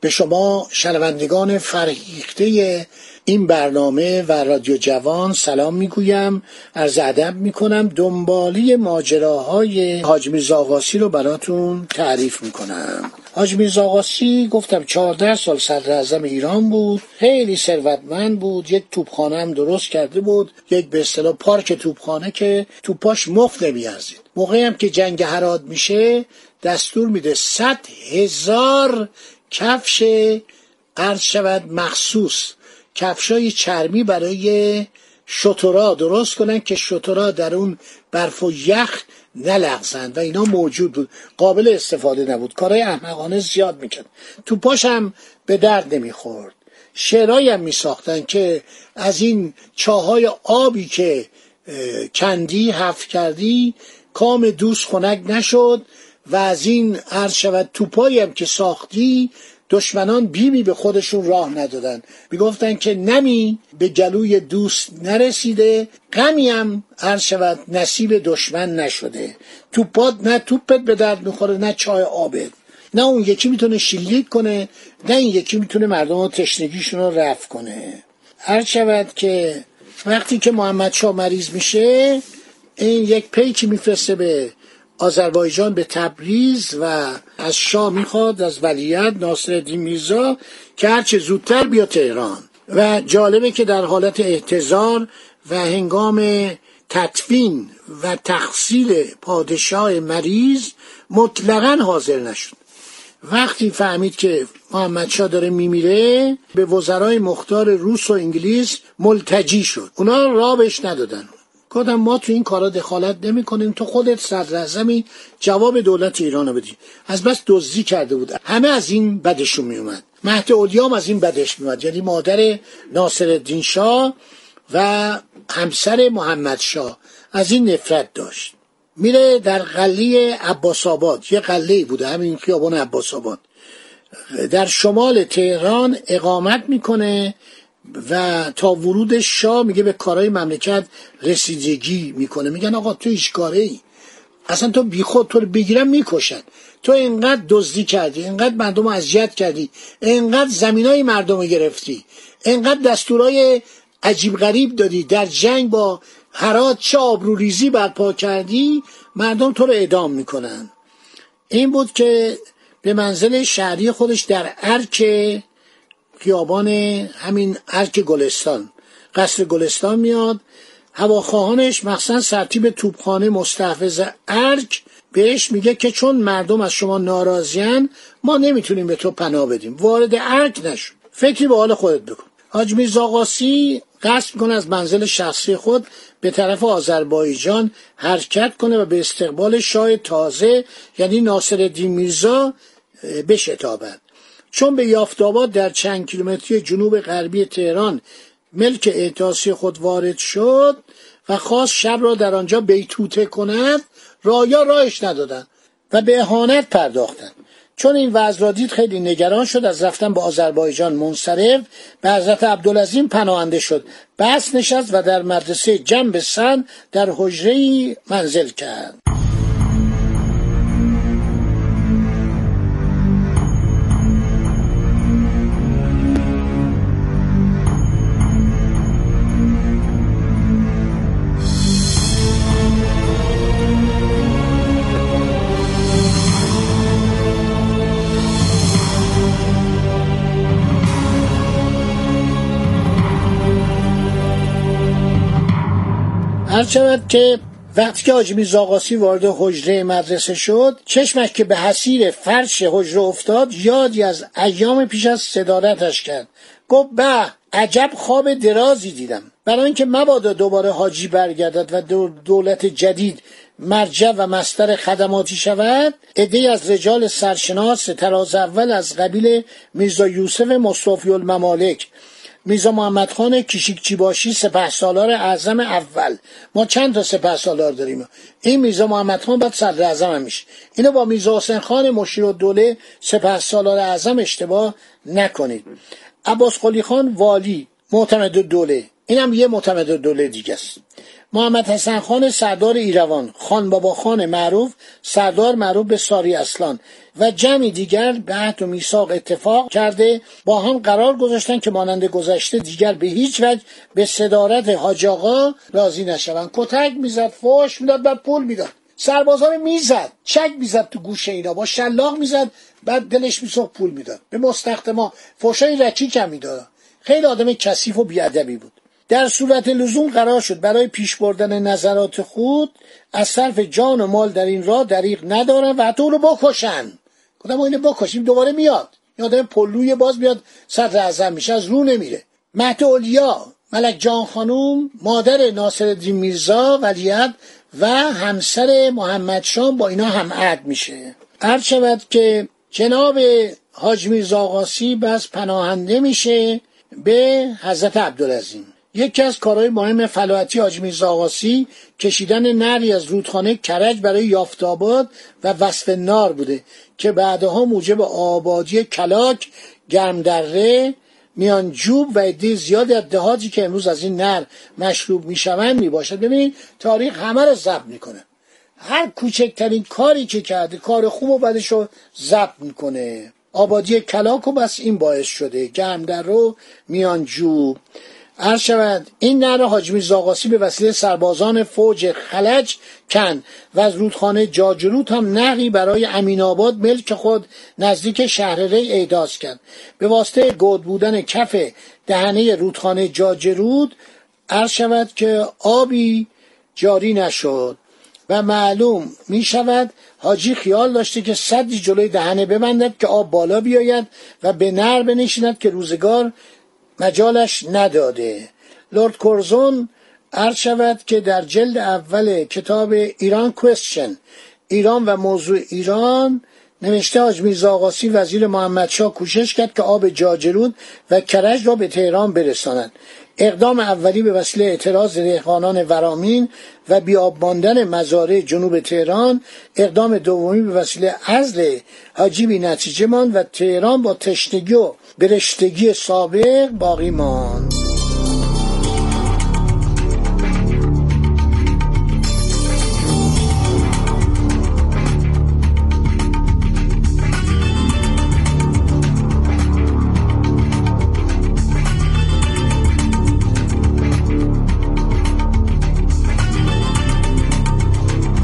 به شما شنوندگان فرهیخته این برنامه و رادیو جوان سلام می‌گویم عرض ادب می‌کنم. دنبالی ماجراهای حاج میرزا آقاسی رو براتون تعریف می‌کنم. حاج میرزا آقاسی گفتم چهارده سال صدر ایران بود خیلی ثروتمند بود یک توپخانه هم درست کرده بود یک به اصطلاح پارک توپخانه که توپاش مفت نمیارزید. موقعی هم که جنگ هراد میشه دستور میده صد هزار کفش قرض شود مخصوص. کفشای چرمی برای شترا درست کنن که شترا در اون برف و یخ نلغزند و اینا موجود بود. قابل استفاده نبود. کارهای احمقانه زیاد می‌کرد. تو پاشم به درد نمی‌خورد. شعرهایی هم میساختن که از این چاهای آبی که کندی حف کردی کام دوست خنک نشد. و از این عرض شود توپایی هم که ساختی دشمنان بیمی به خودشون راه ندادن. می‌گفتن که نمی به گلوی دوست نرسیده غمی هم عرض شود نصیب دشمن نشده. توپات نه توپت به درد می‌خوره نه چای آبت. نه اون یکی می‌تونه شلیک کنه نه این یکی می‌تونه مردم تشنگیشون رو رفع کنه. هر شود که وقتی که محمد شا مریض میشه این یک پیکی میفرسته به آذربایجان به تبریز و از شاه می‌خواد از ولیت ناصر میرزا که هرچه زودتر بیا تهران. و جالبه که در حالت احتضار و هنگام تطفین و تخصیل پادشاه مریض مطلقا حاضر نشد. وقتی فهمید که محمد شا داره میمیره به وزرای مختار روس و انگلیس ملتجی شد. اونا را بهش ندادن. گفتم ما تو این کارا دخالت نمی کنیم تو خودت صدر جواب دولت ایران بدی. از بس دزدی کرده بود. همه از این بدشون می اومد مهد اولیام از این بدش می اومد یعنی مادر ناصر الدین شاه و همسر محمد شاه. از این نفرت داشت. میره در قلی عباس آباد یه قله بوده. همین خیابان عباس آباد در شمال تهران اقامت می‌کنه. و تا ورود شاه میگه به کارهای مملکت رسیدگی می‌کنه. میگن آقا تو هیچ کاره ای اصلا تو بیخود تو رو بگیرم می‌کشن. تو اینقدر دزدی کردی اینقدر مردم رو اذیت کردی اینقدر زمینای مردم رو گرفتی اینقدر دستورای عجیب غریب دادی در جنگ با هرات چه آبروریزی برپا کردی مردم تو رو اعدام می‌کنن. این بود که به منزل شهری خودش در ارک خیابان همین ارک گلستان. قصر گلستان میاد. هواخواهانش مخصوصا سرتیب توپخانه مستحفظ ارک بهش میگه که چون مردم از شما ناراضیان ما نمی‌تونیم به تو پناه بدیم. وارد ارک نشو. فکری به حال خودت بکن. حاج میرزا قاسی قصد می‌کنه از منزل شخصی خود به طرف آذربایجان حرکت کنه و به استقبال شاه تازه یعنی ناصر میرزا بشتابد چون به یافتاباد در چند کیلومتری جنوب غربی تهران ملک اعتاسی خود وارد شد و خواست شب را در آنجا بیتوته کند رایا راهش ندادند و به اهانت پرداختند. چون این وضع را دید خیلی نگران شد از رفتن به آذربایجان منصرف به حضرت عبدالعظیم پناهنده شد. بس نشست و در مدرسه جنب سن در حجره منزل کرد. هر شود که وقتی که حاجی میرزا وارد حجره مدرسه شد چشمش که به حسیر فرش حجره افتاد یادی از ایام پیش از صدارتش کرد. گفت به عجب خواب درازی دیدم. برای اینکه مبادا دوباره حاجی برگردد و دولت جدید مرجع و مستر خدماتی شود عده از رجال سرشناس تراز اول از قبیل میرزا یوسف مصطفی الممالک میرزا محمد خان کشیکچی باشی سپه سالار اعظم اول. ما چند تا سپه سالار داریم؟ این میرزا محمد خان باید صدر اعظم هم میشه. اینو با میرزا حسین خان مشیر و دوله سپه سالار اعظم اشتباه نکنید. عباس قلی خان والی معتمد دوله. اینم یه معتمد دوله دیگه است. محمد حسن خان سردار ایروان خان بابا خان معروف سردار معروف به ساری اصلان و جمعی دیگر به عهد و میثاق اتفاق کرده با هم قرار گذاشتن که مانند گذشته دیگر به هیچ وجه به صدارت حاج آقا راضی نشوند. کتک می‌زد فوش می‌داد و پول می‌داد. سربازا رو می‌زد چک می‌زد تو گوش اینا با شلاق می‌زد بعد دلش میسوخت پول می‌داد. به مستخدما فوشای رکیک هم می‌داد. خیلی آدم کثیف و بیادبی بود. در صورت لزوم قرار شد برای پیش بردن نظرات خود از صرف جان و مال در این راه دریغ ندارن و حتی رو بکشن. گفتم اینو بکشیم دوباره میاد. این آدم پلوی باز میاد صدر اعظم میشه از رو نمیره. مهد اولیا ملک جان خانوم مادر ناصر الدین میرزا ولیت و همسر محمد شام با اینا هم عد میشه. هر شود که جناب حاج میرزا آقاسی بس پناهنده میشه به حضرت عبدالعظیم. یکی از کارهای مهم فلاحتی حاج میرزا آقاسی کشیدن نری از رودخانه کرج برای یافتاباد و وصف نار بوده که بعدها موجب آبادی کلاک گرمدره میان جوب و عده زیادی از دهاتی که امروز از این نر مشروب می‌شوند می‌باشد. ببینید تاریخ همه رو ضبط می‌کنه. هر کوچکترین کاری که کرده کار خوب و بدش رو ضبط می‌کنه. آبادی کلاک و بس این باعث شده. گرم در رو میان جوب. عرض شود این نر حاج میرزا به وسیله سربازان فوج خلج کن و از رودخانه جاجرود هم نقی برای امین آباد ملک خود نزدیک شهر ری اعداز کرد. به واسطه گود بودن کف دهنه رودخانه جاجرود عرض شود که آبی جاری نشد و معلوم می شود حاجی خیال داشته که صدی جلوی دهنه ببندد که آب بالا بیاید و به نر بنشیند که روزگار مجالش نداده. لورد کورزون عرض شود که در جلد اول کتاب ایران کوشن ایران و موضوع ایران نوشته حاج میرزا آقاسی وزیر محمدشاه کوشش کرد که آب جاجرود و کرج را به تهران برساند. اقدام اولی به وسیله اعتراض دهقانان ورامین و بیاب ماندن مزارع جنوب تهران اقدام دومی به وسیله عزل حاجی بی نتیجه ماند و تهران با تشنگی و برشتگی سابق باقی ماند.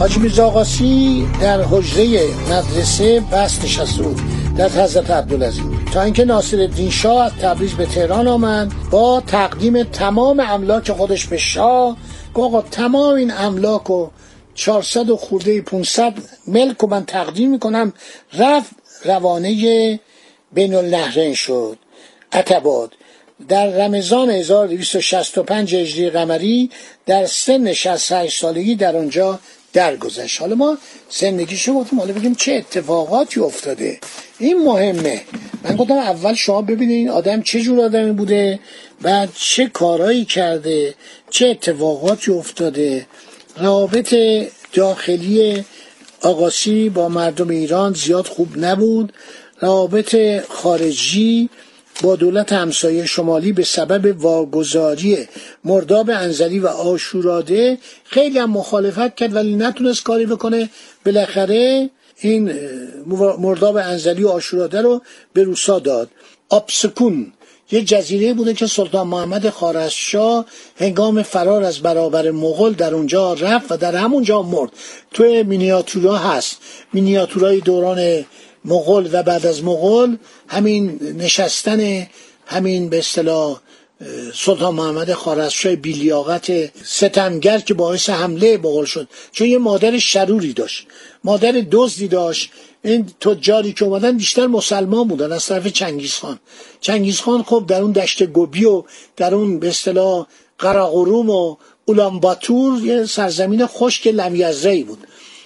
حاجی میرزا در حجره مدرسه بست نشسته بود در حضرت عبدالعظیم تا اینکه ناصر الدین شاه از تبریز به تهران آمد با تقدیم تمام املاک خودش به شاه آقا تمام این املاک و 400 و خورده 500 ملک و من تقدیم می‌کنم رفت روانه بین النهرین شد. عتباد در رمضان 1265 هجری قمری در سن 68 سالگی در آنجا درگذشت. حالا ما زندگیشو گفتیم حالا بگیم چه اتفاقاتی افتاده. این مهمه. من گفتم اول شما ببینید این آدم چه جور آدمی بوده بعد چه کارایی کرده چه اتفاقاتی افتاده. روابط داخلی آقاسی با مردم ایران زیاد خوب نبود. روابط خارجی با دولت همسایه شمالی به سبب واگذاری مرداب انزلی و آشوراده خیلی هم مخالفت کرد ولی نتونست کاری بکنه. بالاخره این مرداب انزلی و آشوراده رو به روسا داد. آبسکون یه جزیره بوده که سلطان محمد خارزشاه هنگام فرار از برابر مغول در اونجا رفت و در همونجا مرد. توی مینیاتورا هست. مینیاتورای دوران مغول و بعد از مغول همین نشستن همین به اصطلاح سلطان محمد خارزشاه بیلیاقت ستمگر که باعث حمله مغول شد. چون یه مادر شروری داشت. مادر دزدی داشت. این تجاری که اومدن بیشتر مسلمان بودن از طرف چنگیز خان. چنگیز خان خب در اون دشت گوبی و در اون به اصطلاح قراقروم و اولانباتور یه سرزمین خشک لمیزرهی بود.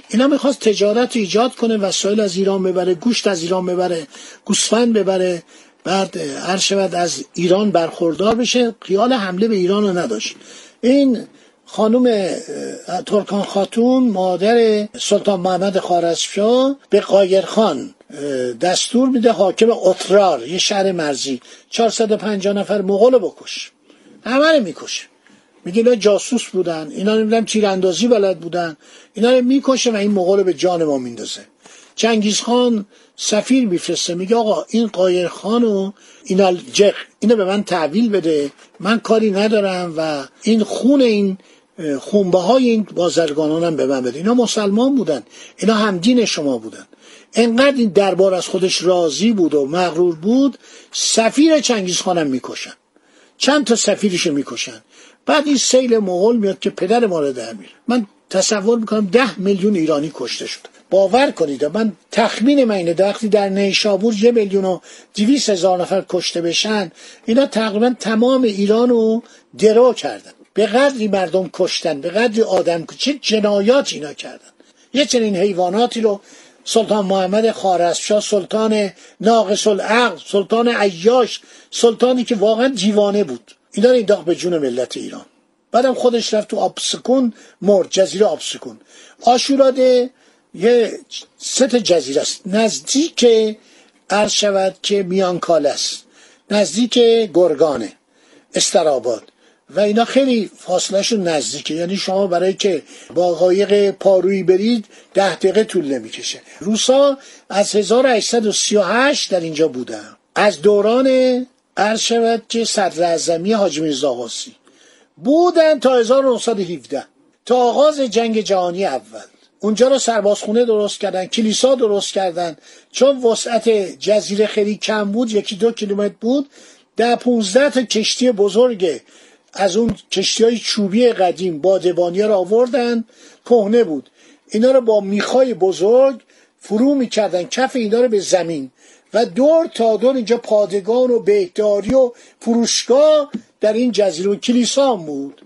اینا می‌خواست تجارت ایجاد کنه وسایل از ایران ببره گوشت از ایران ببره گوسفند ببره بعد هر شود از ایران برخوردار بشه. خیال حمله به ایران رو نداشت. این خانم ترکان خاتون مادر سلطان محمد خارزمشاه به قایرخان دستور میده حاکم اترار یه شهر مرزی 450 نفر مغول بکش. همه رو می‌کشه. میگه اینا جاسوس بودن اینا نمی‌دونم تیراندازی بلد بودن اینا رو می‌کشه و این مغول به جان ما میندازه. چنگیز خان سفیر میفرسته میگه آقا این قایر خان و اینا جق اینو به من تحویل بده من کاری ندارم و این خون این خونبه های این بازرگانان به من بده. اینا مسلمان بودن اینا همدین شما بودن. انقدر این دربار از خودش راضی بود و مغرور بود سفیر چنگیز خانم می‌کشن. چند تا سفیرشو می‌کشن. بعد این سیل مغول میاد که پدر ما رو در میره من تصور می‌کنم ده میلیون ایرانی کشته شد باور کنید من تخمین من اینه وقتی در نیشابور یه میلیون و دویست هزار نفر کشته بشن اینا تقریبا تمام ایران رو درو کردن. به قدری مردم کشتن به قدری آدم چه جنایات اینا کردن. یه چنین حیواناتی رو سلطان محمد خارزشاه سلطان ناقص العقل سلطان عیاش سلطانی که واقعا دیوانه بود. رو انداخت به جون ملت ایران. بعدم خودش رفت تو آبسکون مرد جزیره آبسکون. آشوراده یه ست جزیره است. نزدیک عرض شود که میانکال است. نزدیک گرگانه استراباد. و اینا خیلی فاصلهشون نزدیکه. یعنی شما برای که با قایق پارویی برید ده دقیقه طول نمی‌کشه. روسا از 1838 در اینجا بودن. از دوران عرض شود که صدر حاجی میرزا بودن تا 1917 تا آغاز جنگ جهانی اول. اونجا رو سربازخونه درست کردن کلیسا درست کردن چون وسعت جزیره خیلی کم بود یکی دو کیلومتر بود ده پونزده تا کشتی بزرگ از اون کشتی های چوبی قدیم بادبانی رو آوردن کهنه بود. اینا رو با میخای بزرگ فرو می‌کردن کف اینا رو به زمین. و دور تا دور اینجا پادگان و بهداری و فروشگاه در این جزیره کلیسا بود.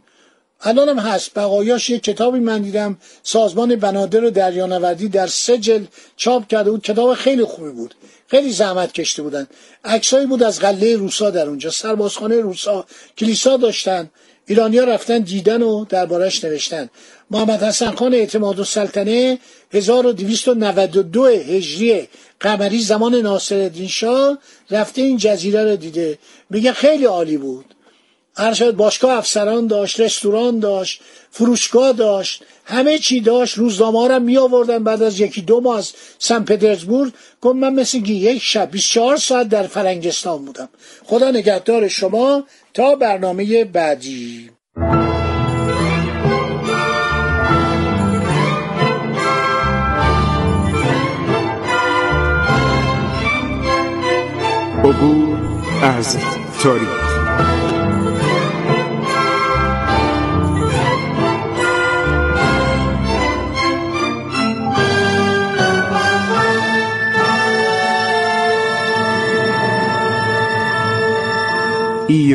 الان هم هست. بقایاش یه کتابی من دیدم. سازمان بنادر و دریانوردی در سجل چاپ کرده بود. کتاب خیلی خوبی بود. خیلی زحمت کشته بودن. عکسایی بود از قله روسا در اونجا. سربازخانه روسا. کلیسا داشتن. ایرانیا رفتن دیدن و دربارش نوشتن. محمد حسن خان اعتماد و سلطنه 1292 هجری قمری زمان ناصرالدین شاه رفته این جزیره رو دیده. میگه خیلی عالی بود. هر باشگاه افسران داشت رستوران داشت فروشگاه داشت همه چی داشت. روزنامه می آوردن بعد از یکی دو ماه از سن پترزبورگ. گفت من مثل یک شب 24 ساعت در فرنگستان بودم. خدا نگهدار شما. تا برنامه بعدی. عبور از تاریخ.